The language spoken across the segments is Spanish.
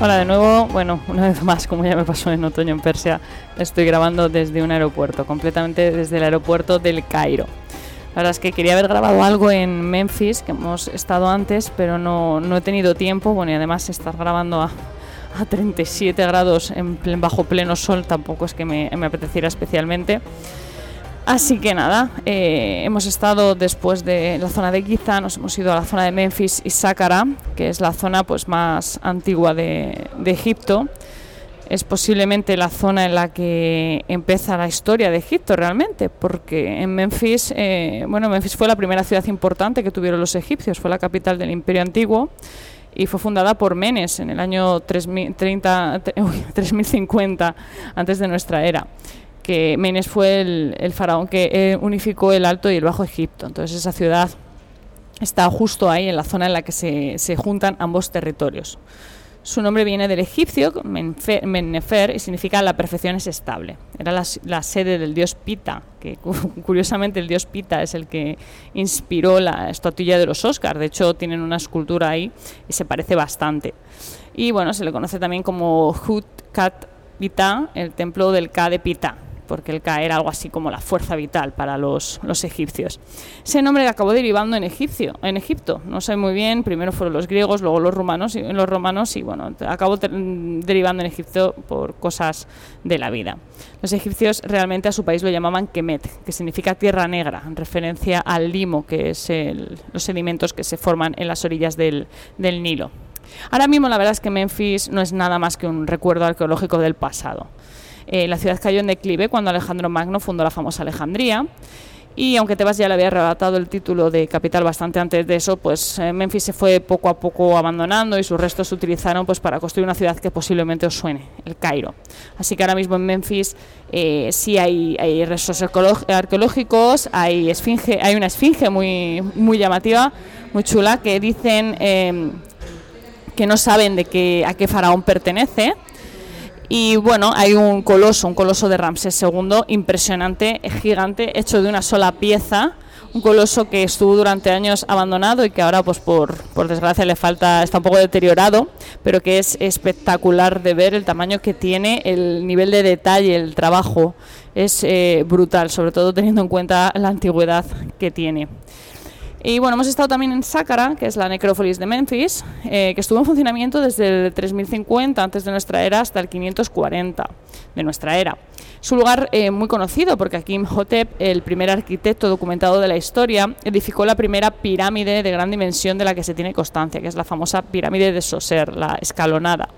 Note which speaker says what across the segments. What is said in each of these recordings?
Speaker 1: Hola de nuevo, bueno, una vez más, como ya me pasó en otoño en Persia, estoy grabando desde un aeropuerto, completamente desde el aeropuerto del Cairo. La verdad es que quería haber grabado algo en Memphis, que hemos estado antes, pero no, no he tenido tiempo, bueno, y además estar grabando a, a 37 grados en plen- bajo pleno sol tampoco es que me, me apeteciera especialmente. Así que nada, eh, hemos estado después de la zona de Giza, nos hemos ido a la zona de Memphis y Sácara, que es la zona pues más antigua de, de Egipto. Es posiblemente la zona en la que empieza la historia de Egipto realmente, porque en Memphis, eh, bueno, Memphis fue la primera ciudad importante que tuvieron los egipcios, fue la capital del Imperio Antiguo y fue fundada por Menes en el año 3000 30 uy, 3050 antes de nuestra era que Menes fue el, faraón que eh, unificó el Alto y el Bajo Egipto. Entonces esa ciudad está justo ahí, en la zona en la que se, se juntan ambos territorios. Su nombre viene del egipcio, Menfe- Mennefer, y significa la perfección es estable. Era la, la sede del dios Pita, que cu- curiosamente el dios Pita es el que inspiró la estatuilla de los Oscars. De hecho, tienen una escultura ahí y se parece bastante. Y bueno, se le conoce también como Hut Kat Pita, el templo del Ka de Pita, porque el Ka era algo así como la fuerza vital para los, los egipcios. Ese nombre acabó derivando en egipcio, en Egipto. No sé muy bien, primero fueron los griegos, luego los romanos y los romanos y bueno, acabó derivando en Egipto por cosas de la vida. Los egipcios realmente a su país lo llamaban Kemet, que significa tierra negra, en referencia al limo, que es los sedimentos que se forman en las orillas del, del Nilo. Ahora mismo la verdad es que Memphis no es nada más que un recuerdo arqueológico del pasado. Eh, la ciudad cayó en declive cuando Alejandro Magno fundó la famosa Alejandría. Y aunque Tebas ya le había arrebatado el título de capital bastante antes de eso, pues eh, Memphis se fue poco a poco abandonando y sus restos se utilizaron pues, para construir una ciudad que posiblemente os suene, el Cairo. Así que ahora mismo en Memphis eh, sí hay, hay restos arqueológicos, hay, esfinge, hay una esfinge muy, muy llamativa, muy chula, que dicen que no saben de qué, a qué faraón pertenece. Y bueno, hay un coloso, un coloso de Ramsés II, impresionante, gigante, hecho de una sola pieza. Un coloso que estuvo durante años abandonado y que ahora, pues por, por desgracia, le falta, está un poco deteriorado, pero que es espectacular de ver el tamaño que tiene, el nivel de detalle, el trabajo. Es eh, brutal, sobre todo teniendo en cuenta la antigüedad que tiene. Y bueno, hemos estado también en Sácara, que es la necrópolis de Memphis, eh, que estuvo en funcionamiento desde el 3050 antes de nuestra era hasta el 540 de nuestra era. Es un lugar eh, muy conocido porque aquí Imhotep, el primer arquitecto documentado de la historia, edificó la primera pirámide de gran dimensión de la que se tiene constancia, que es la famosa pirámide de Soser, la escalonada.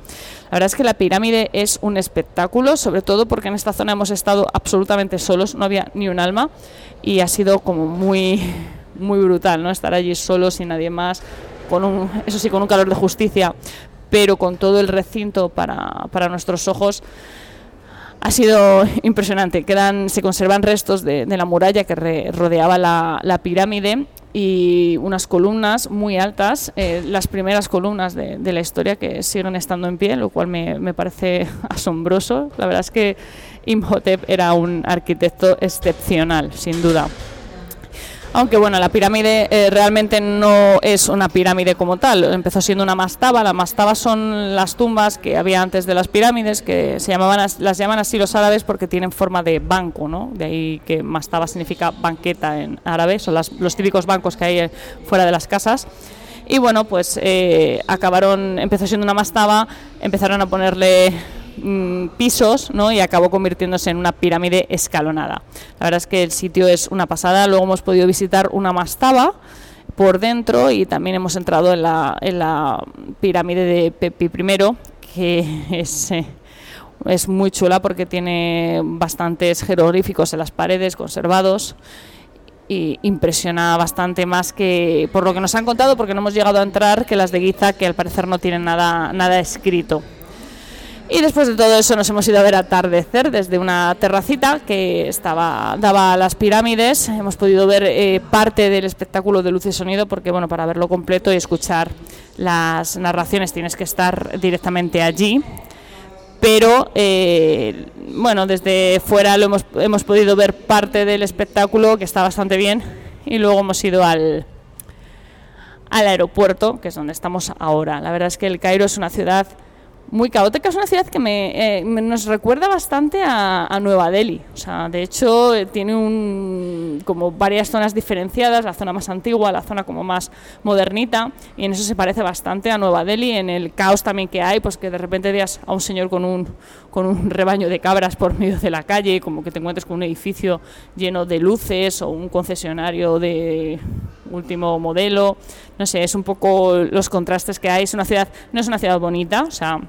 Speaker 1: La verdad es que la pirámide es un espectáculo, sobre todo porque en esta zona hemos estado absolutamente solos, no había ni un alma y ha sido como muy muy brutal, ¿no? Estar allí solo, sin nadie más, con un, eso sí, con un calor de justicia, pero con todo el recinto para, para nuestros ojos. Ha sido impresionante. Quedan, se conservan restos de, la muralla que re- rodeaba la, la pirámide y unas columnas muy altas, eh, las primeras columnas de, de la historia que siguen estando en pie, lo cual me, me parece asombroso. La verdad es que Imhotep era un arquitecto excepcional, sin duda. Aunque bueno, la pirámide eh, realmente no es una pirámide como tal, empezó siendo una mastaba. Las mastabas son las tumbas que había antes de las pirámides, que se llamaban, as- las llaman así los árabes porque tienen forma de banco, ¿no? De ahí que mastaba significa banqueta en árabe, son las- los típicos bancos que hay eh, fuera de las casas. Y bueno, pues eh, acabaron, empezó siendo una mastaba, empezaron a ponerle mm, pisos ¿no? y acabó convirtiéndose en una pirámide escalonada. La verdad es que el sitio es una pasada. Luego hemos podido visitar una mastaba por dentro y también hemos entrado en la, en la pirámide de Pepi I, que es, eh, es muy chula porque tiene bastantes jeroglíficos en las paredes conservados y impresiona bastante más que por lo que nos han contado porque no hemos llegado a entrar que las de Giza que al parecer no tienen nada nada escrito y después de todo eso nos hemos ido a ver atardecer desde una terracita que estaba daba a las pirámides. Hemos podido ver eh, parte del espectáculo de luz y sonido porque bueno, para verlo completo y escuchar las narraciones tienes que estar directamente allí. Pero eh, bueno, desde fuera lo hemos, hemos podido ver parte del espectáculo que está bastante bien y luego hemos ido al, al aeropuerto, que es donde estamos ahora. La verdad es que el Cairo es una ciudad muy caótica. Es una ciudad que me, eh, nos recuerda bastante a, Nueva Delhi. O sea, de hecho, eh, tiene un, como varias zonas diferenciadas, la zona más antigua, la zona como más modernita, y en eso se parece bastante a Nueva Delhi, en el caos también que hay, pues que de repente veas a un señor con un, con un rebaño de cabras por medio de la calle, como que te encuentres con un edificio lleno de luces o un concesionario de último modelo. No sé, es un poco los contrastes que hay. Es una ciudad, no es una ciudad bonita, o sea,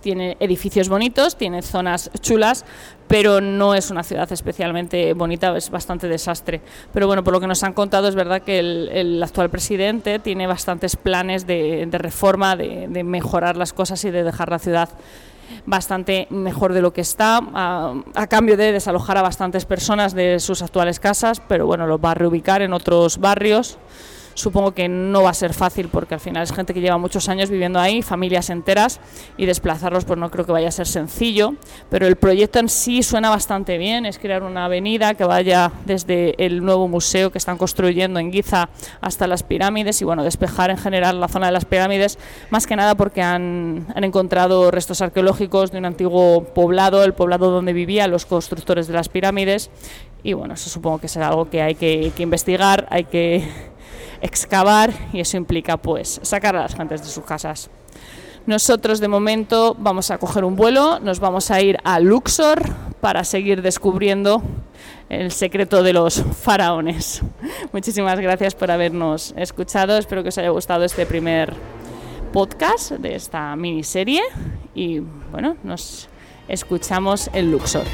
Speaker 1: tiene edificios bonitos, tiene zonas chulas, pero no es una ciudad especialmente bonita, es bastante desastre. Pero bueno, por lo que nos han contado es verdad que el, actual presidente tiene bastantes planes de, reforma, de, mejorar las cosas y de dejar la ciudad bastante mejor de lo que está, a, a, cambio de desalojar a bastantes personas de sus actuales casas, pero bueno, los va a reubicar en otros barrios. Supongo que no va a ser fácil porque al final es gente que lleva muchos años viviendo ahí, familias enteras, y desplazarlos pues no creo que vaya a ser sencillo, pero el proyecto en sí suena bastante bien, es crear una avenida que vaya desde el nuevo museo que están construyendo en Giza hasta las pirámides y bueno, despejar en general la zona de las pirámides, más que nada porque han, han encontrado restos arqueológicos de un antiguo poblado, el poblado donde vivían los constructores de las pirámides, y bueno, eso supongo que será algo que hay que, que investigar, hay que excavar y eso implica pues sacar a las gentes de sus casas. Nosotros de momento vamos a coger un vuelo, nos vamos a ir a Luxor para seguir descubriendo el secreto de los faraones. Muchísimas gracias por habernos escuchado, espero que os haya gustado este primer podcast de esta miniserie y bueno, nos escuchamos en Luxor.